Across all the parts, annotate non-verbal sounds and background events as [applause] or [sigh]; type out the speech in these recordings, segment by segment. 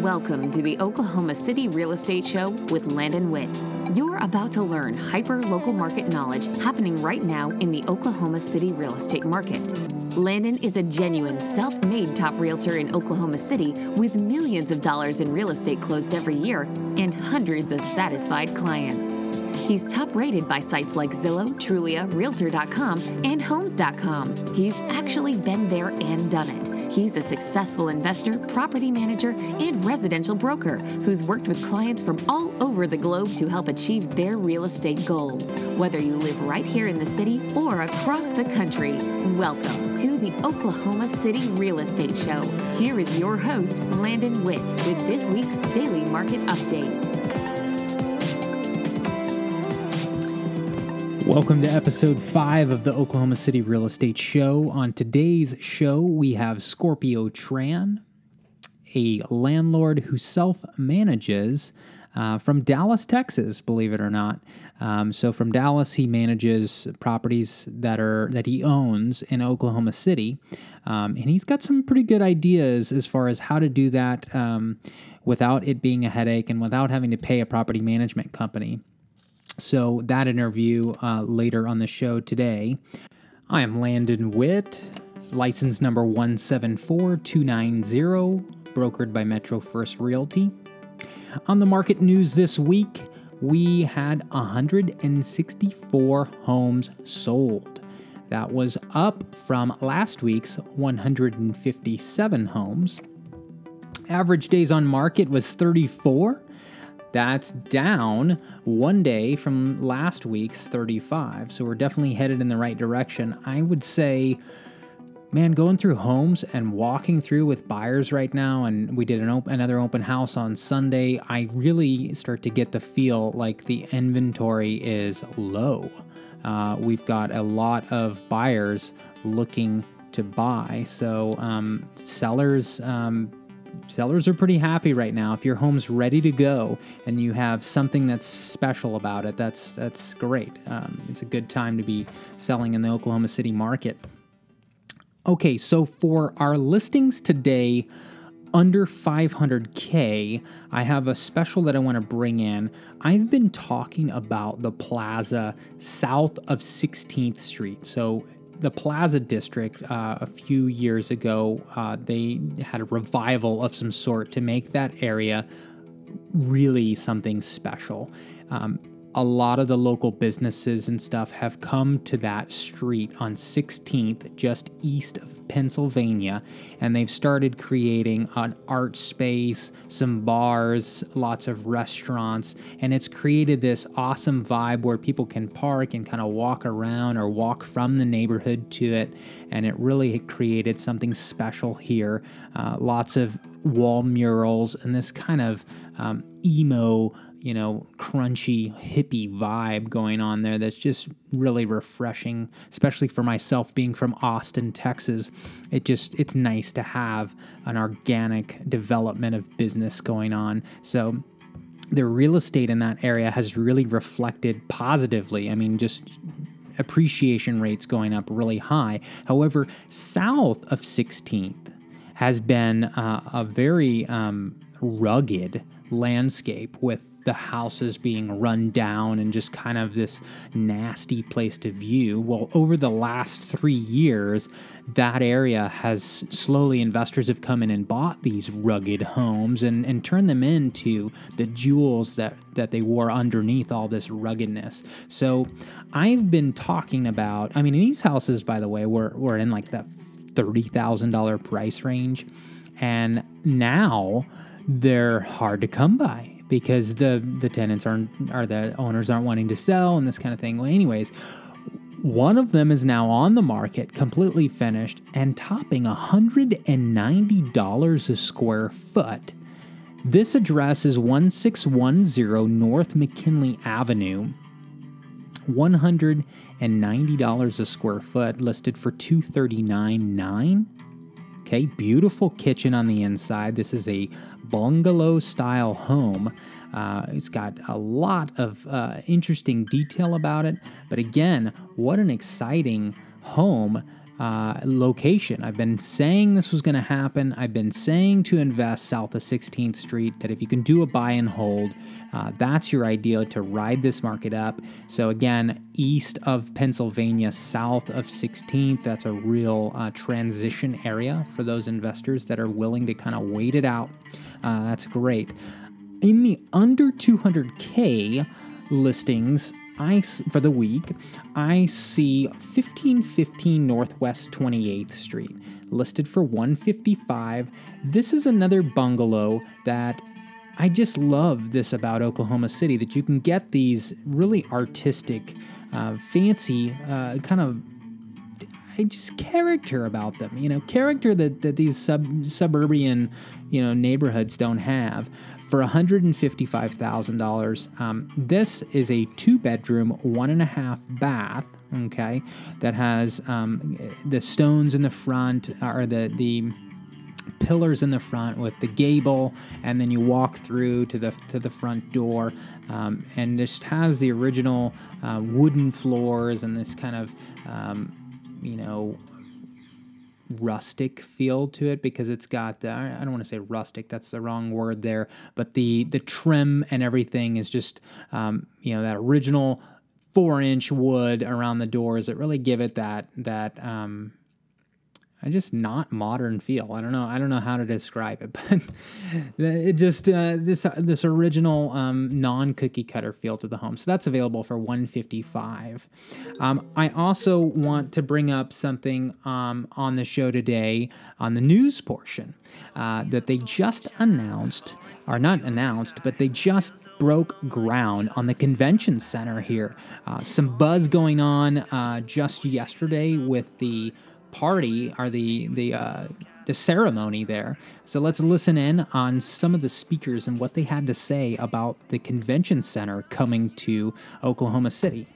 Welcome to the Oklahoma City Real Estate Show with Landon Witt. You're about to learn hyper local market knowledge happening right now in the Oklahoma City real estate market. Landon is a genuine self made top realtor in Oklahoma City with millions of dollars in real estate closed every year and hundreds of satisfied clients. He's top rated by sites like Zillow, Trulia, Realtor.com, and Homes.com. He's actually been there and done it. He's a successful investor, property manager, and residential broker who's worked with clients from all over the globe to help achieve their real estate goals. Whether you live right here in the city or across the country, welcome to the Oklahoma City Real Estate Show. Here is your host, Landon Witt, with this week's Daily Market Update. Welcome to episode five of the Oklahoma City Real Estate Show. On today's show, we have Scorpio Tran, a landlord who self manages uh, from Dallas, Texas, believe it or not. Um, so from Dallas, he manages properties that are that he owns in Oklahoma City, um, and he's got some pretty good ideas as far as how to do that um, without it being a headache and without having to pay a property management company. So, that interview uh, later on the show today. I am Landon Witt, license number 174290, brokered by Metro First Realty. On the market news this week, we had 164 homes sold. That was up from last week's 157 homes. Average days on market was 34 that's down one day from last week's 35. So we're definitely headed in the right direction. I would say, man, going through homes and walking through with buyers right now, and we did an op- another open house on Sunday, I really start to get the feel like the inventory is low. Uh, we've got a lot of buyers looking to buy. So um, sellers, um, sellers are pretty happy right now. If your home's ready to go and you have something that's special about it, that's that's great. Um, it's a good time to be selling in the Oklahoma City market. Okay, so for our listings today under 500K, I have a special that I want to bring in. I've been talking about the plaza south of 16th Street. So the Plaza District uh, a few years ago, uh, they had a revival of some sort to make that area really something special. Um, a lot of the local businesses and stuff have come to that street on 16th, just east of Pennsylvania, and they've started creating an art space, some bars, lots of restaurants, and it's created this awesome vibe where people can park and kind of walk around or walk from the neighborhood to it, and it really created something special here. Uh, lots of wall murals and this kind of um, emo you know, crunchy, hippie vibe going on there that's just really refreshing, especially for myself being from Austin, Texas. It just, it's nice to have an organic development of business going on. So, the real estate in that area has really reflected positively. I mean, just appreciation rates going up really high. However, south of 16th has been uh, a very um, rugged landscape with the houses being run down and just kind of this nasty place to view. Well, over the last three years, that area has slowly, investors have come in and bought these rugged homes and, and turned them into the jewels that, that they wore underneath all this ruggedness. So I've been talking about, I mean, these houses, by the way, were, were in like that $30,000 price range. And now they're hard to come by because the the tenants aren't or the owners aren't wanting to sell and this kind of thing. Well, anyways, one of them is now on the market, completely finished, and topping $190 a square foot. This address is 1610 North McKinley Avenue. $190 a square foot, listed for $239.9. Okay, beautiful kitchen on the inside. This is a bungalow style home. Uh, it's got a lot of uh, interesting detail about it. But again, what an exciting home. Uh, location. I've been saying this was going to happen. I've been saying to invest south of 16th Street that if you can do a buy and hold, uh, that's your idea to ride this market up. So, again, east of Pennsylvania, south of 16th, that's a real uh, transition area for those investors that are willing to kind of wait it out. Uh, that's great. In the under 200K listings, I for the week, I see 1515 Northwest 28th Street listed for 155. This is another bungalow that I just love this about Oklahoma City that you can get these really artistic, uh, fancy, uh, kind of I just character about them. You know, character that, that these sub suburban, you know, neighborhoods don't have for $155,000. Um, this is a two bedroom, one and a half bath. Okay, that has um, the stones in the front, or the the pillars in the front with the gable, and then you walk through to the to the front door, um, and this has the original uh, wooden floors and this kind of um, you know rustic feel to it because it's got the I don't want to say rustic that's the wrong word there but the the trim and everything is just um, you know that original four inch wood around the doors that really give it that that um, I just not modern feel. I don't know. I don't know how to describe it, [laughs] but it just uh, this uh, this original um, non cookie cutter feel to the home. So that's available for 155. Um, I also want to bring up something um, on the show today on the news portion uh, that they just announced, or not announced, but they just broke ground on the convention center here. Uh, some buzz going on uh, just yesterday with the party or the the uh, the ceremony there. So let's listen in on some of the speakers and what they had to say about the convention center coming to Oklahoma City.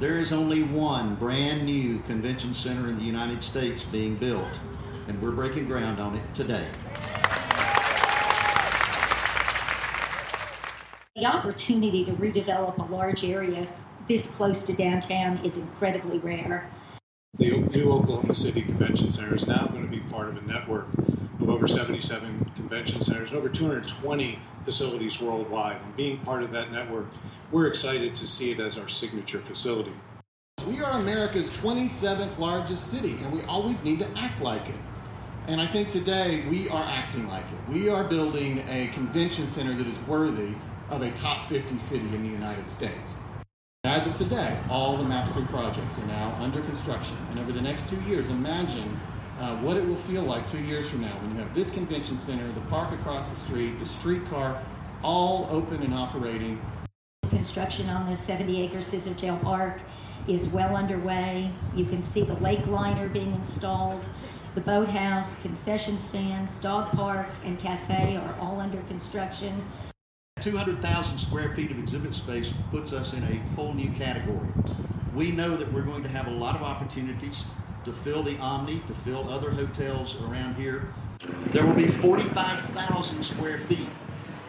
There is only one brand new convention center in the United States being built, and we're breaking ground on it today. The opportunity to redevelop a large area this close to downtown is incredibly rare. The new Oklahoma City Convention Center is now going to be part of a network of over 77 convention centers, and over 220 facilities worldwide. And being part of that network, we're excited to see it as our signature facility. We are America's 27th largest city, and we always need to act like it. And I think today we are acting like it. We are building a convention center that is worthy of a top 50 city in the United States. As of today, all the MAPS 3 projects are now under construction. And over the next two years, imagine uh, what it will feel like two years from now when you have this convention center, the park across the street, the streetcar, all open and operating. Construction on the 70 acre Scissortail Park is well underway. You can see the lake liner being installed. The boathouse, concession stands, dog park, and cafe are all under construction. 200,000 square feet of exhibit space puts us in a whole new category. We know that we're going to have a lot of opportunities to fill the Omni, to fill other hotels around here. There will be 45,000 square feet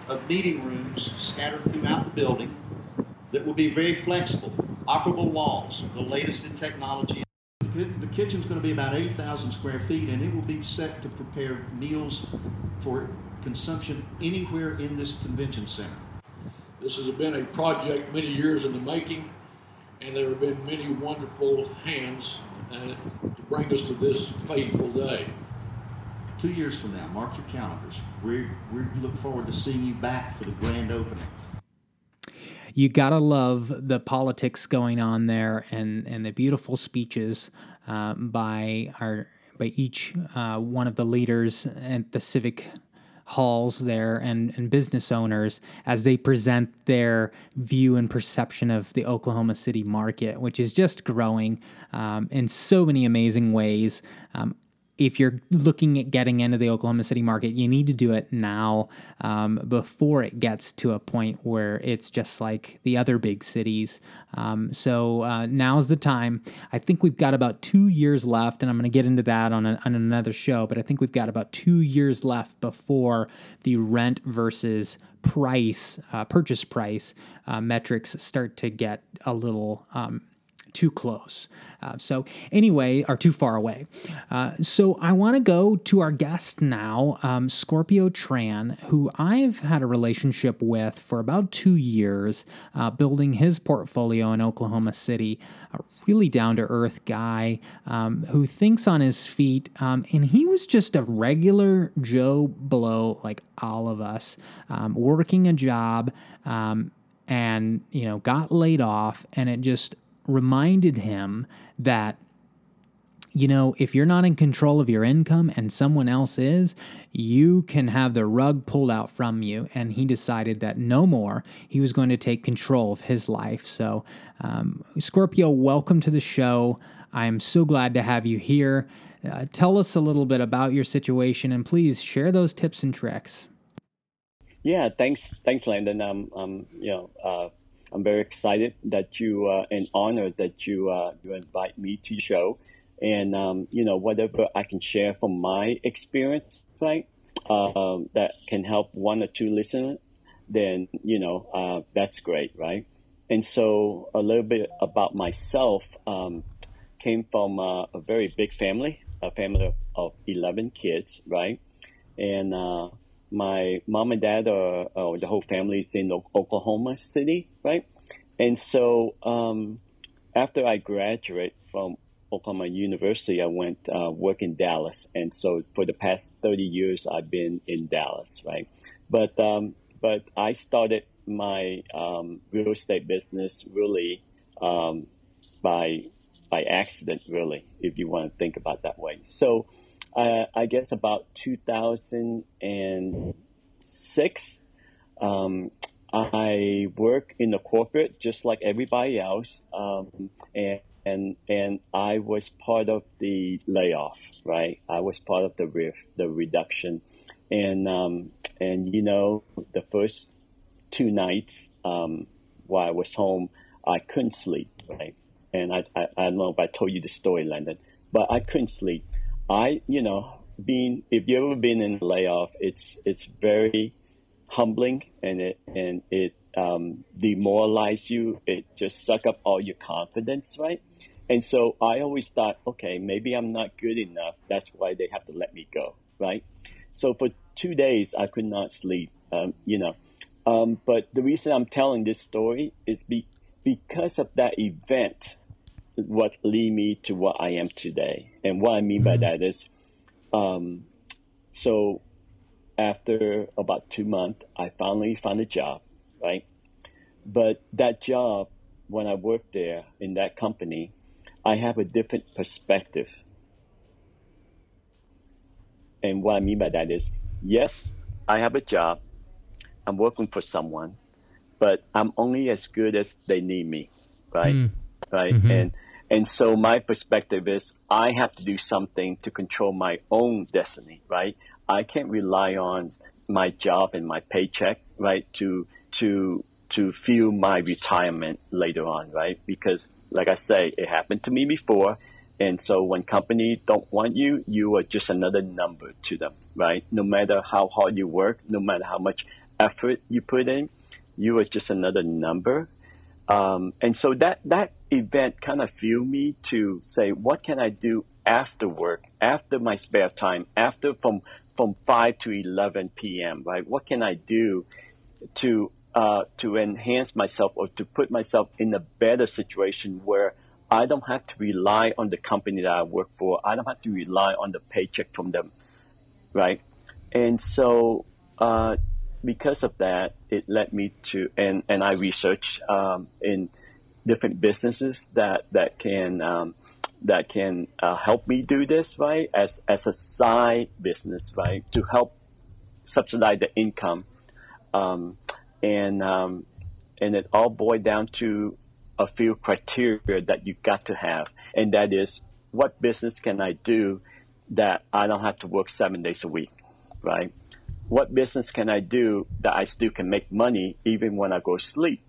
of meeting rooms scattered throughout the building that will be very flexible, operable walls, the latest in technology. The kitchen's going to be about 8,000 square feet and it will be set to prepare meals for consumption anywhere in this convention center. This has been a project many years in the making, and there have been many wonderful hands uh, to bring us to this faithful day. Two years from now, mark your calendars. We we look forward to seeing you back for the grand opening. You gotta love the politics going on there, and and the beautiful speeches uh, by our by each uh, one of the leaders at the civic halls there and, and business owners as they present their view and perception of the Oklahoma City market, which is just growing um, in so many amazing ways. Um, if you're looking at getting into the Oklahoma City market, you need to do it now um, before it gets to a point where it's just like the other big cities. Um, so uh, now's the time. I think we've got about two years left, and I'm going to get into that on, a, on another show, but I think we've got about two years left before the rent versus price, uh, purchase price uh, metrics start to get a little. Um, too close. Uh, so, anyway, or too far away. Uh, so, I want to go to our guest now, um, Scorpio Tran, who I've had a relationship with for about two years, uh, building his portfolio in Oklahoma City. A really down to earth guy um, who thinks on his feet. Um, and he was just a regular Joe Blow, like all of us, um, working a job um, and, you know, got laid off. And it just reminded him that you know, if you're not in control of your income and someone else is, you can have the rug pulled out from you. And he decided that no more. He was going to take control of his life. So, um, Scorpio, welcome to the show. I am so glad to have you here. Uh, tell us a little bit about your situation and please share those tips and tricks. Yeah, thanks, thanks, Landon. Um, um, you know, uh, I'm very excited that you uh, and honored that you uh, you invite me to your show, and um, you know whatever I can share from my experience, right, um, that can help one or two listeners, then you know uh, that's great, right? And so a little bit about myself um, came from uh, a very big family, a family of, of 11 kids, right, and uh, my mom and dad are, uh, the whole family is in Oklahoma City, right? And so um, after I graduate from Oklahoma University, I went uh, work in Dallas, and so for the past 30 years, I've been in Dallas, right? But um, but I started my um, real estate business really um, by by accident, really, if you want to think about that way. So uh, I guess about 2006, um, I work in the corporate just like everybody else, um, and, and and I was part of the layoff, right? I was part of the RIF, the reduction, and um, and you know the first two nights um, while I was home, I couldn't sleep, right? And I, I I don't know if I told you the story, Landon, but I couldn't sleep I, you know, being if you've ever been in a layoff, it's it's very humbling and it and it um, demoralize you. It just suck up all your confidence, right? And so I always thought, okay, maybe I'm not good enough. That's why they have to let me go, right? So for two days, I could not sleep, um, you know. Um, but the reason I'm telling this story is be, because of that event what lead me to what I am today. And what I mean by mm-hmm. that is, um, so after about two months, I finally found a job, right? But that job, when I worked there in that company, I have a different perspective. And what I mean by that is, yes, I have a job. I'm working for someone, but I'm only as good as they need me, right? Mm. Right. Mm-hmm. And and so my perspective is I have to do something to control my own destiny, right? I can't rely on my job and my paycheck, right, to to to fuel my retirement later on, right? Because like I say, it happened to me before. And so when companies don't want you, you are just another number to them, right? No matter how hard you work, no matter how much effort you put in, you are just another number. Um, and so that, that event kind of fueled me to say, what can I do after work, after my spare time, after from from 5 to 11 p.m. Right? What can I do to uh, to enhance myself or to put myself in a better situation where I don't have to rely on the company that I work for. I don't have to rely on the paycheck from them, right? And so, uh, because of that, it led me to and and I researched um, in different businesses that that can um, that can uh, help me do this right as as a side business right to help subsidize the income. Um, and um, and it all boiled down to a few criteria that you got to have. And that is what business can I do that I don't have to work seven days a week right? What business can I do that I still can make money even when I go sleep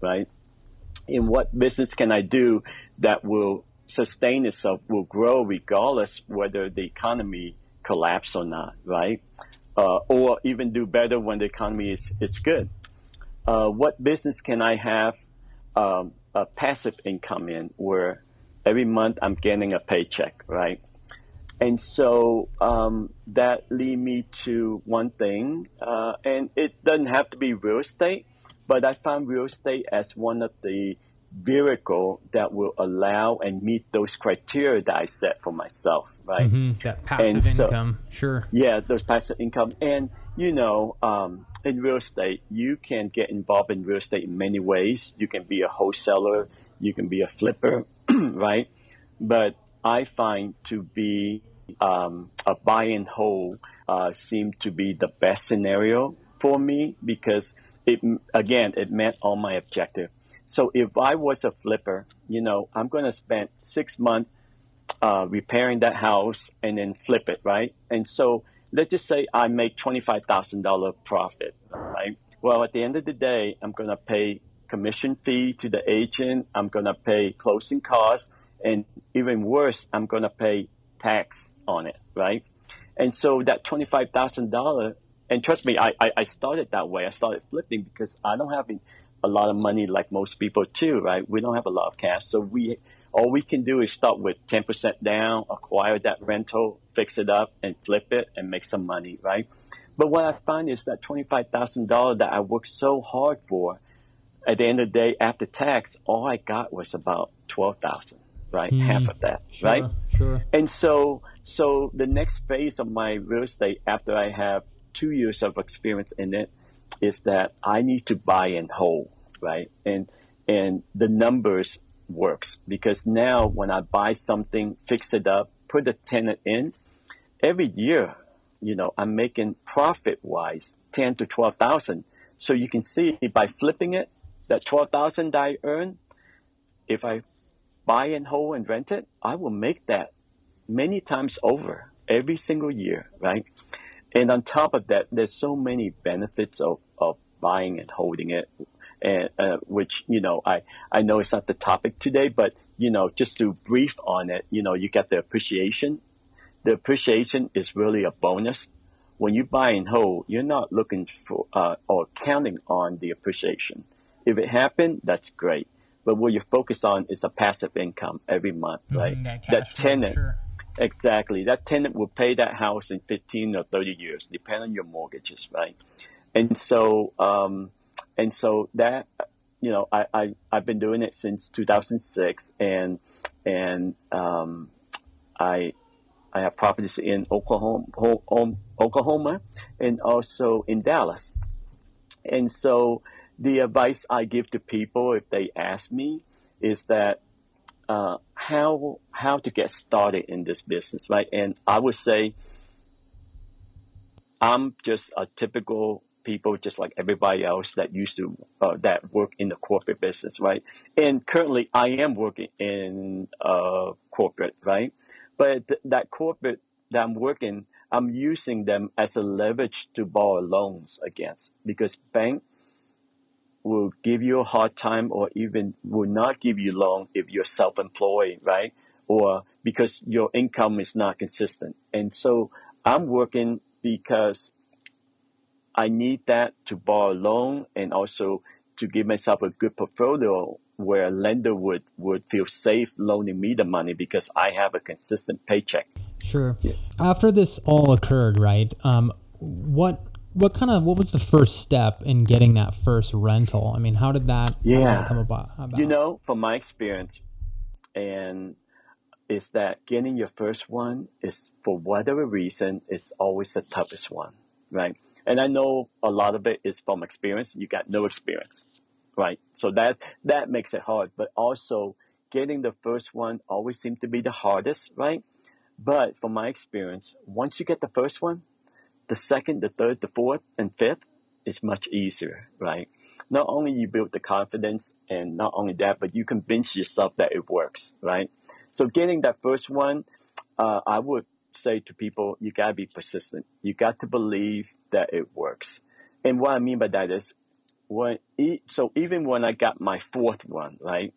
right in what business can I do that will sustain itself, will grow regardless whether the economy collapse or not, right? Uh, or even do better when the economy is it's good. Uh, what business can I have um, a passive income in where every month I'm getting a paycheck, right? And so um, that lead me to one thing, uh, and it doesn't have to be real estate, but I find real estate as one of the vehicle that will allow and meet those criteria that I set for myself, right? Mm-hmm. That passive so, income, sure. Yeah, those passive income, and you know, um, in real estate, you can get involved in real estate in many ways. You can be a wholesaler, you can be a flipper, [clears throat] right? But I find to be um, a buy and hold uh, seem to be the best scenario for me because it again it met all my objective. So if I was a flipper, you know, I'm going to spend six months uh, repairing that house and then flip it, right? And so let's just say I make $25,000 profit, right? Well, at the end of the day, I'm going to pay commission fee to the agent. I'm going to pay closing costs. And even worse, I'm going to pay tax on it, right? And so that $25,000, and trust me, I, I, I started that way. I started flipping because I don't have a lot of money like most people too, right? We don't have a lot of cash. So we, all we can do is start with 10% down, acquire that rental, fix it up and flip it and make some money, right? But what I find is that $25,000 that I worked so hard for, at the end of the day, after tax, all I got was about 12,000, right? Mm, Half of that, sure, right? Sure. And so, so the next phase of my real estate after I have two years of experience in it is that I need to buy and hold, right? And and the numbers works because now when I buy something, fix it up, put the tenant in, every year, you know, I'm making profit wise ten to twelve thousand. So you can see by flipping it, that twelve thousand I earn, if I buy and hold and rent it, I will make that many times over every single year, right? And on top of that, there's so many benefits of, of buying and holding it, and uh, which you know I I know it's not the topic today, but you know just to brief on it, you know you get the appreciation. The appreciation is really a bonus. When you buy and hold, you're not looking for uh, or counting on the appreciation. If it happened, that's great. But what you focus on is a passive income every month, right? Mm, that, that tenant, sure. Exactly. That tenant will pay that house in 15 or 30 years, depending on your mortgages, right? And so, um, and so that, you know, I, I, I've been doing it since 2006 and, and, um, I, I have properties in Oklahoma, Oklahoma and also in Dallas. And so the advice I give to people if they ask me is that uh, how how to get started in this business, right? And I would say I'm just a typical people, just like everybody else that used to uh, that work in the corporate business, right? And currently, I am working in uh, corporate, right? But th- that corporate that I'm working, I'm using them as a leverage to borrow loans against because bank will give you a hard time or even will not give you loan if you're self-employed, right? Or because your income is not consistent. And so I'm working because I need that to borrow a loan and also to give myself a good portfolio where a lender would, would feel safe loaning me the money because I have a consistent paycheck. Sure. Yeah. After this all occurred, right? Um, what what kind of what was the first step in getting that first rental? I mean, how did that yeah. come about, about? You know, from my experience, and is that getting your first one is for whatever reason is always the toughest one, right? And I know a lot of it is from experience. You got no experience, right? So that that makes it hard. But also getting the first one always seems to be the hardest, right? But from my experience, once you get the first one, the second, the third, the fourth, and fifth is much easier, right? Not only you build the confidence and not only that, but you convince yourself that it works, right? So getting that first one, uh, I would say to people, you gotta be persistent. You got to believe that it works. And what I mean by that is when, so even when I got my fourth one, right,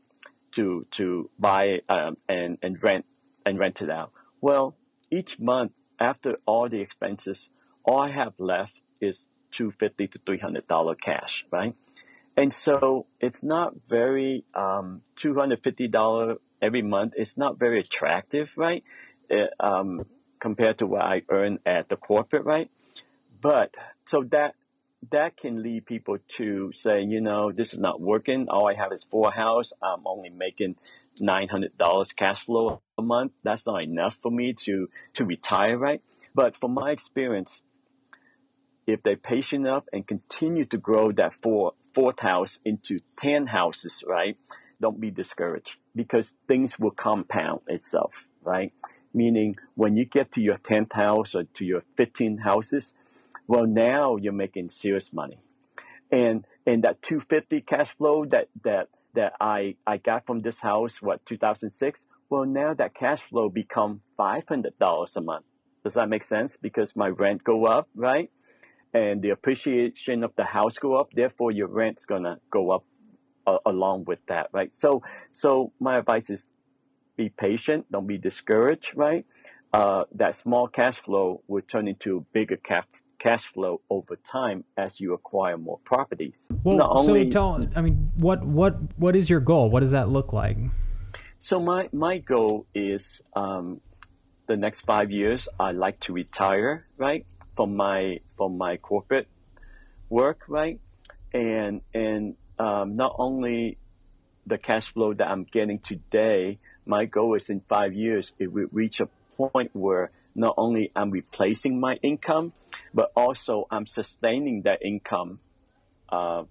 to, to buy, um, and, and rent, and rent it out. Well, each month after all the expenses, all I have left is 250 to $300 cash, right? and so it's not very um, $250 every month. It's not very attractive, right? It, um, compared to what I earn at the corporate, right? But so that that can lead people to say, you know, this is not working. All I have is four house. I'm only making nine hundred dollars cash flow a month. That's not enough for me to to retire, right? But from my experience, if they're patient enough and continue to grow that four fourth house into ten houses, right? Don't be discouraged because things will compound itself, right? Meaning when you get to your tenth house or to your fifteen houses, well now you're making serious money. And and that 250 cash flow that that that I, I got from this house, what, 2006? Well, now that cash flow become $500 a month. Does that make sense? Because my rent go up, right? And the appreciation of the house go up. Therefore, your rent's gonna go up uh, along with that, right? So, so my advice is be patient. Don't be discouraged, right? Uh, that small cash flow will turn into bigger cash cash flow over time as you acquire more properties. Well, Not so only, tell I mean, what what what is your goal? What does that look like? So my my goal is um, the next five years. I like to retire, right, from my from my corporate work, right, and and um, not only the cash flow that I'm getting today. My goal is in five years it will reach a point where not only I'm replacing my income, but also I'm sustaining that income uh,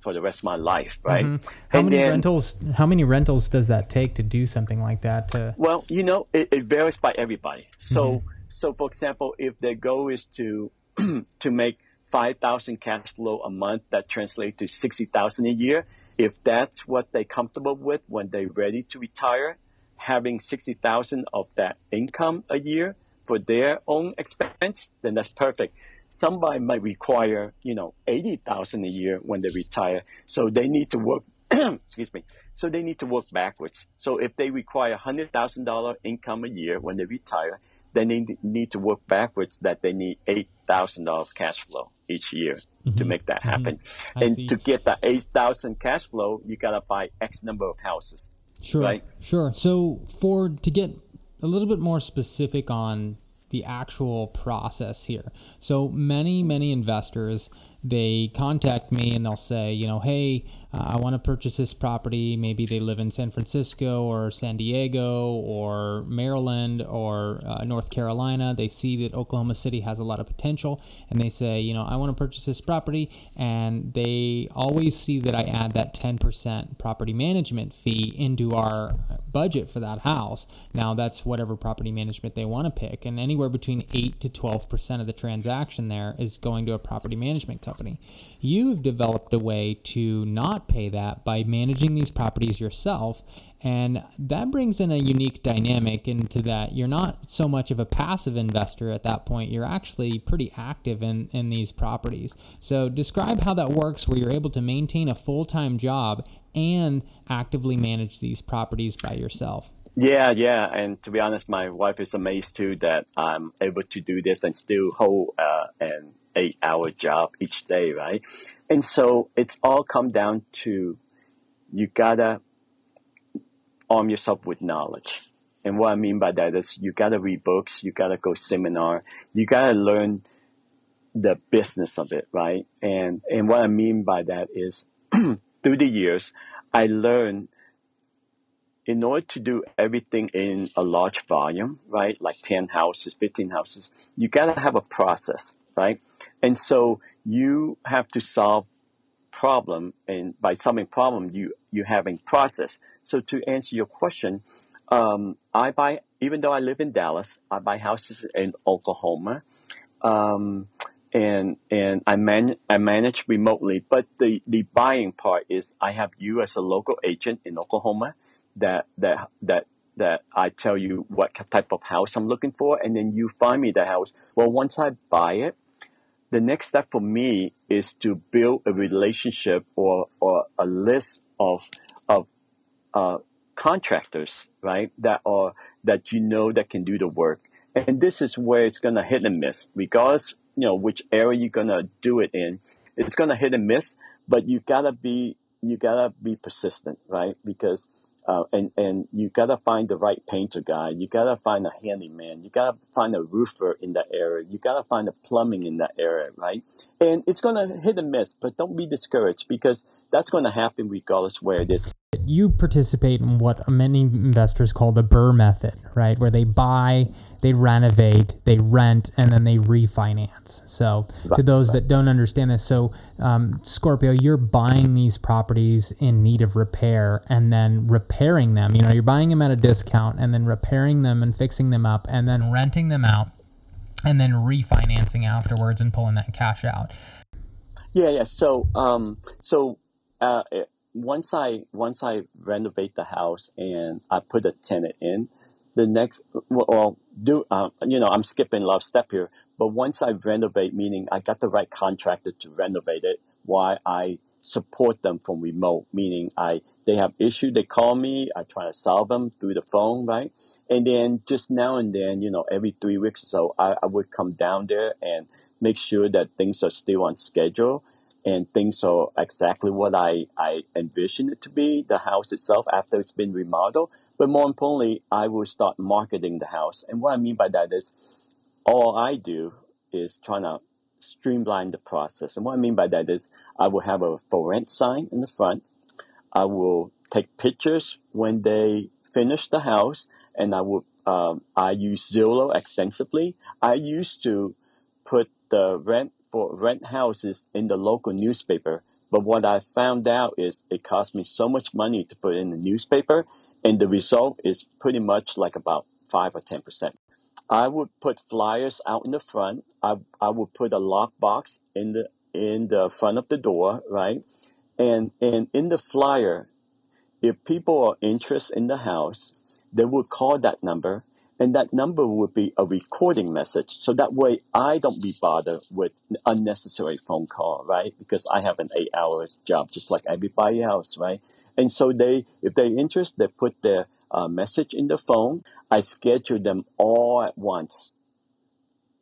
for the rest of my life, right? Mm-hmm. How and many then, rentals? How many rentals does that take to do something like that? To... Well, you know, it, it varies by everybody. So, mm-hmm. So for example, if their goal is to [clears throat] to make five thousand cash flow a month, that translates to sixty thousand a year. If that's what they're comfortable with when they're ready to retire, having sixty thousand of that income a year, for their own expense, then that's perfect. Somebody might require, you know, eighty thousand a year when they retire, so they need to work. [clears throat] excuse me. So they need to work backwards. So if they require hundred thousand dollar income a year when they retire, they need need to work backwards that they need eight thousand dollars cash flow each year mm-hmm. to make that happen. Mm-hmm. And see. to get that eight thousand cash flow, you gotta buy X number of houses. Sure. Right? Sure. So for to get a little bit more specific on the actual process here. So many, many investors they contact me and they'll say, you know, hey, uh, I want to purchase this property. Maybe they live in San Francisco or San Diego or Maryland or uh, North Carolina. They see that Oklahoma City has a lot of potential and they say, you know, I want to purchase this property. And they always see that I add that 10% property management fee into our budget for that house. Now, that's whatever property management they want to pick. And anywhere between 8 to 12% of the transaction there is going to a property management company. You've developed a way to not pay that by managing these properties yourself. And that brings in a unique dynamic into that you're not so much of a passive investor at that point. You're actually pretty active in, in these properties. So, describe how that works where you're able to maintain a full time job and actively manage these properties by yourself. Yeah, yeah, and to be honest, my wife is amazed too that I'm able to do this and still hold uh, an eight hour job each day, right? And so it's all come down to you gotta arm yourself with knowledge. And what I mean by that is you gotta read books, you gotta go seminar, you gotta learn the business of it, right? And and what I mean by that is [clears throat] through the years, I learned in order to do everything in a large volume, right, like 10 houses, 15 houses, you got to have a process, right? And so you have to solve problem, and by solving problem, you you having process. So to answer your question, um, I buy even though I live in Dallas, I buy houses in Oklahoma, um, and and I man I manage remotely. But the the buying part is I have you as a local agent in Oklahoma that that that that I tell you what type of house I'm looking for, and then you find me the house. Well, once I buy it, the next step for me is to build a relationship or, or a list of of uh, contractors, right? That are that you know that can do the work. And this is where it's gonna hit and miss, regardless, you know, which area you're gonna do it in. It's gonna hit and miss, but you gotta be you gotta be persistent, right? Because uh, and and you gotta find the right painter guy. You gotta find a handyman. You gotta find a roofer in that area. You gotta find a plumbing in that area, right? And it's gonna hit and miss, but don't be discouraged because that's gonna happen regardless where it is you participate in what many investors call the Burr method, right? Where they buy, they renovate, they rent, and then they refinance. So, right. to those that don't understand this, so um, Scorpio, you're buying these properties in need of repair and then repairing them. You know, you're buying them at a discount and then repairing them and fixing them up and then renting them out and then refinancing afterwards and pulling that cash out. Yeah, yeah. So, um, so uh, once I once I renovate the house and I put a tenant in, the next well do uh, you know I'm skipping of step here, but once I renovate, meaning I got the right contractor to renovate it, why I support them from remote, meaning I they have issue, they call me, I try to solve them through the phone, right? And then just now and then, you know, every three weeks or so, I, I would come down there and make sure that things are still on schedule and things are exactly what I, I envision it to be, the house itself after it's been remodeled. But more importantly, I will start marketing the house. And what I mean by that is all I do is trying to streamline the process. And what I mean by that is I will have a for rent sign in the front. I will take pictures when they finish the house and I will um, I use Zillow extensively. I used to put the rent for rent houses in the local newspaper. But what I found out is it cost me so much money to put in the newspaper, and the result is pretty much like about five or ten percent. I would put flyers out in the front. I I would put a lock box in the in the front of the door, right? And and in the flyer, if people are interested in the house, they would call that number and that number would be a recording message. So that way I don't be bothered with unnecessary phone call, right? Because I have an eight hour job just like everybody else, right? And so they, if they're interested, they put their uh, message in the phone. I schedule them all at once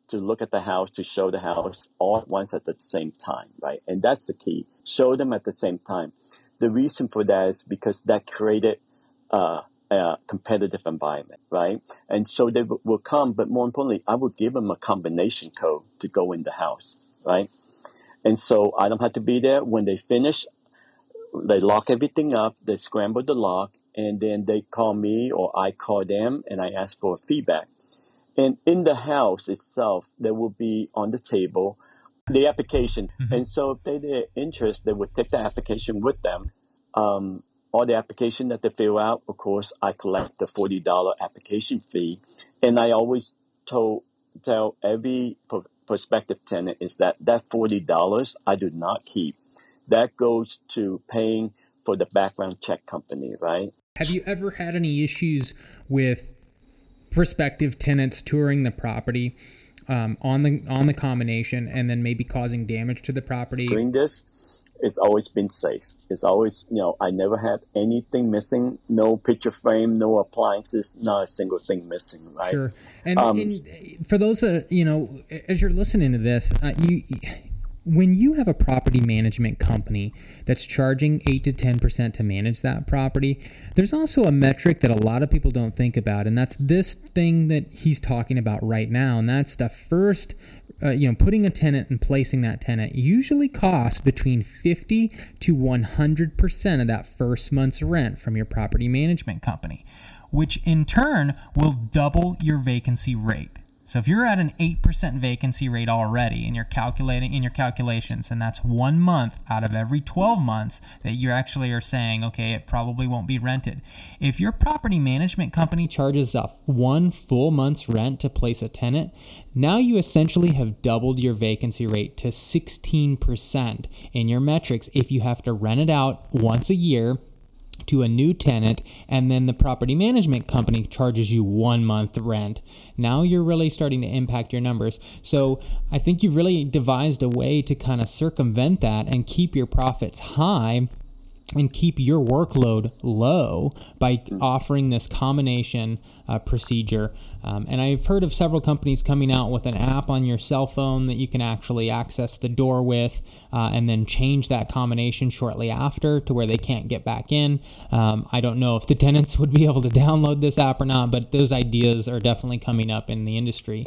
to look at the house, to show the house all at once at the same time, right? And that's the key. Show them at the same time. The reason for that is because that created uh, a competitive environment, right? And so they will come, but more importantly, I will give them a combination code to go in the house, right? And so I don't have to be there when they finish. They lock everything up, they scramble the lock, and then they call me or I call them and I ask for feedback. And in the house itself, there will be on the table the application. Mm-hmm. And so if they're interested, they would take the application with them. Um, all the application that they fill out, of course, I collect the $40 application fee. And I always told, tell every prospective tenant is that that $40 I do not keep. That goes to paying for the background check company, right? Have you ever had any issues with prospective tenants touring the property um, on the on the combination and then maybe causing damage to the property? Doing this, it's always been safe. It's always, you know, I never had anything missing, no picture frame, no appliances, not a single thing missing, right? Sure. And, um, and for those that, you know, as you're listening to this, uh, you, when you have a property management company that's charging 8 to 10% to manage that property, there's also a metric that a lot of people don't think about, and that's this thing that he's talking about right now, and that's the first uh, you know, putting a tenant and placing that tenant usually costs between 50 to 100% of that first month's rent from your property management company, which in turn will double your vacancy rate. So if you're at an 8% vacancy rate already and you're calculating in your calculations, and that's one month out of every 12 months that you actually are saying, okay, it probably won't be rented. If your property management company charges a one full month's rent to place a tenant, now you essentially have doubled your vacancy rate to 16% in your metrics if you have to rent it out once a year to a new tenant and then the property management company charges you one month rent. Now you're really starting to impact your numbers. So i think you've really devised a way to kind of circumvent that and keep your profits high and keep your workload low by offering this combination uh, procedure. Um, and I've heard of several companies coming out with an app on your cell phone that you can actually access the door with uh, and then change that combination shortly after to where they can't get back in. Um, I don't know if the [laughs] tenants would be able to download this app or not, but those ideas are definitely coming up in the industry.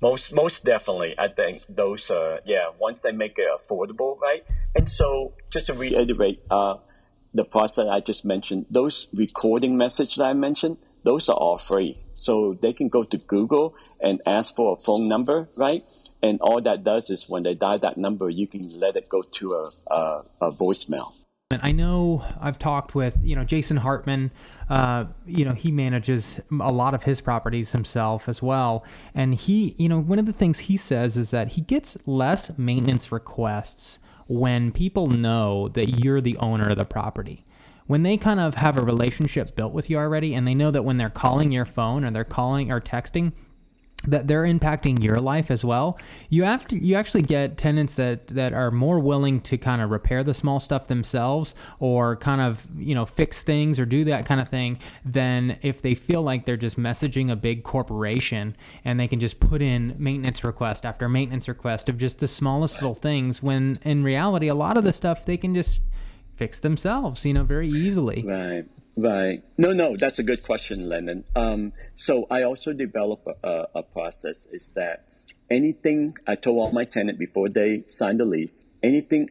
Most most definitely, I think those uh yeah once they make it affordable, right? And so just to reiterate, uh, the process I just mentioned, those recording message that I mentioned, those are all free. So they can go to Google and ask for a phone number, right? And all that does is when they dial that number, you can let it go to a, a, a voicemail. I know I've talked with you know Jason Hartman. Uh, you know he manages a lot of his properties himself as well, and he you know one of the things he says is that he gets less maintenance requests when people know that you're the owner of the property. When they kind of have a relationship built with you already, and they know that when they're calling your phone or they're calling or texting, that they're impacting your life as well. You have to, you actually get tenants that that are more willing to kind of repair the small stuff themselves or kind of you know fix things or do that kind of thing than if they feel like they're just messaging a big corporation and they can just put in maintenance request after maintenance request of just the smallest little things when in reality a lot of the stuff they can just fix themselves you know very easily right Right. No, no, that's a good question, Landon. Um, so I also develop a, a, process is that anything I told all my tenant before they sign the lease, anything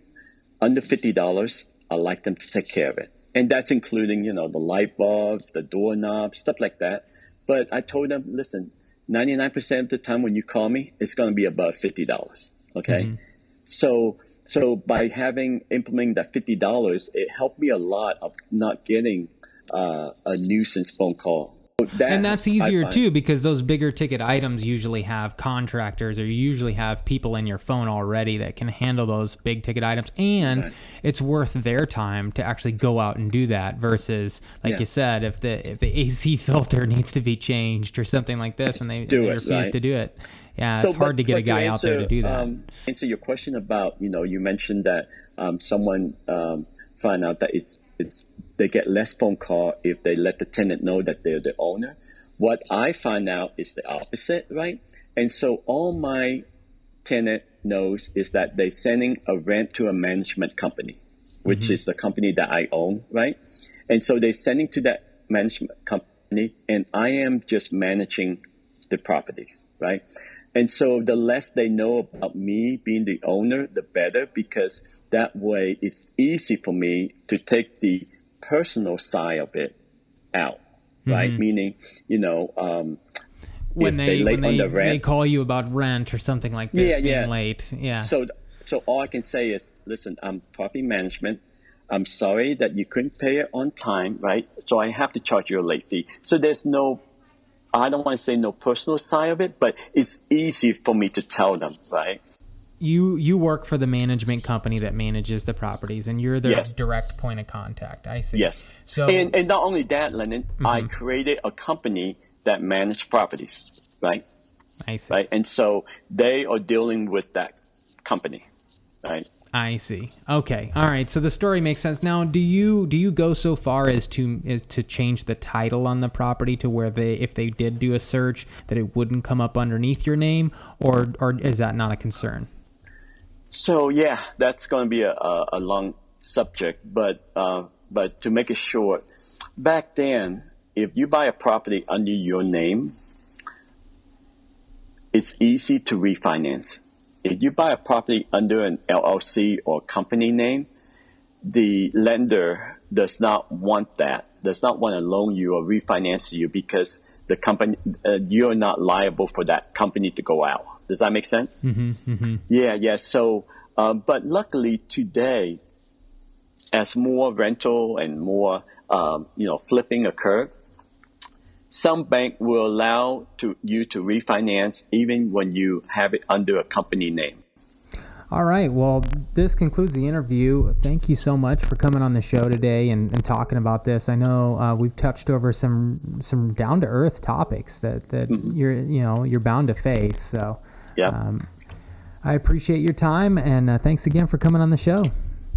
under fifty dollars, I like them to take care of it, and that's including you know the light bulb, the doorknob, stuff like that. But I told them, listen, ninety nine percent of the time when you call me, it's going to be above fifty dollars. Okay, mm-hmm. so so by having implementing that fifty dollars, it helped me a lot of not getting uh, a nuisance phone call. That, and that's easier too because those bigger ticket items usually have contractors or you usually have people in your phone already that can handle those big ticket items and right. it's worth their time to actually go out and do that versus like yeah. you said if the if the AC filter [laughs] needs to be changed or something like this and they, they it, refuse right? to do it yeah so, it's hard to get a guy answer, out there to do that um, answer your question about you know you mentioned that um, someone um, find out that it's it's they get less phone call if they let the tenant know that they're the owner. What I find out is the opposite, right? And so all my tenant knows is that they're sending a rent to a management company, which mm-hmm. is the company that I own, right? And so they're sending to that management company, and I am just managing the properties, right? And so the less they know about me being the owner, the better, because that way it's easy for me to take the personal side of it out, right? Mm-hmm. Meaning, you know, um, when they, they when they, the rent, they call you about rent or something like this yeah, being yeah. late, yeah. So, so all I can say is, listen, I'm property management. I'm sorry that you couldn't pay it on time, right? So I have to charge you a late fee. So there's no I don't want to say no personal side of it, but it's easy for me to tell them, right? You you work for the management company that manages the properties, and you're the yes. direct point of contact. I see. Yes. So and, and not only that, Landon, mm-hmm. I created a company that managed properties, right? I see. Right, and so they are dealing with that company, right? I see. Okay. All right. So the story makes sense. Now, do you do you go so far as to as to change the title on the property to where they if they did do a search that it wouldn't come up underneath your name or or is that not a concern? So yeah, that's going to be a, a, long subject, but uh, but to make it short, back then, if you buy a property under your name, it's easy to refinance if you buy a property under an LLC or company name, the lender does not want that, does not want to loan you or refinance you because the company, uh, you're not liable for that company to go out. Does that make sense? Mm-hmm, mm-hmm. Yeah, yeah. So, um, but luckily today, as more rental and more, um, you know, flipping occur, some bank will allow to you to refinance even when you have it under a company name. All right. Well, this concludes the interview. Thank you so much for coming on the show today and, and talking about this. I know uh, we've touched over some some down to earth topics that that mm-hmm. you're you know you're bound to face. So, yeah. Um, I appreciate your time and uh, thanks again for coming on the show.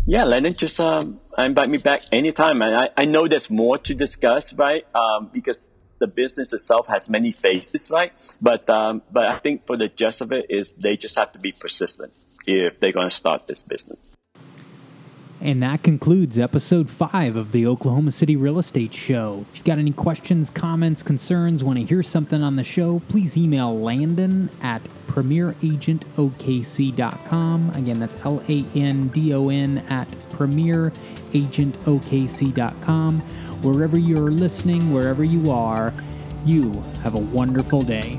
Yeah, Landon, just um, invite me back anytime. And I, I know there's more to discuss, right? Um, because the business itself has many faces, right? But um, but I think for the gist of it is they just have to be persistent if they're going to start this business. And that concludes episode five of the Oklahoma City Real Estate Show. If you got any questions, comments, concerns, want to hear something on the show, please email Landon at premieragentokc.com. Again, that's L A N D O N at premieragentokc.com. Wherever you're listening, wherever you are, you have a wonderful day.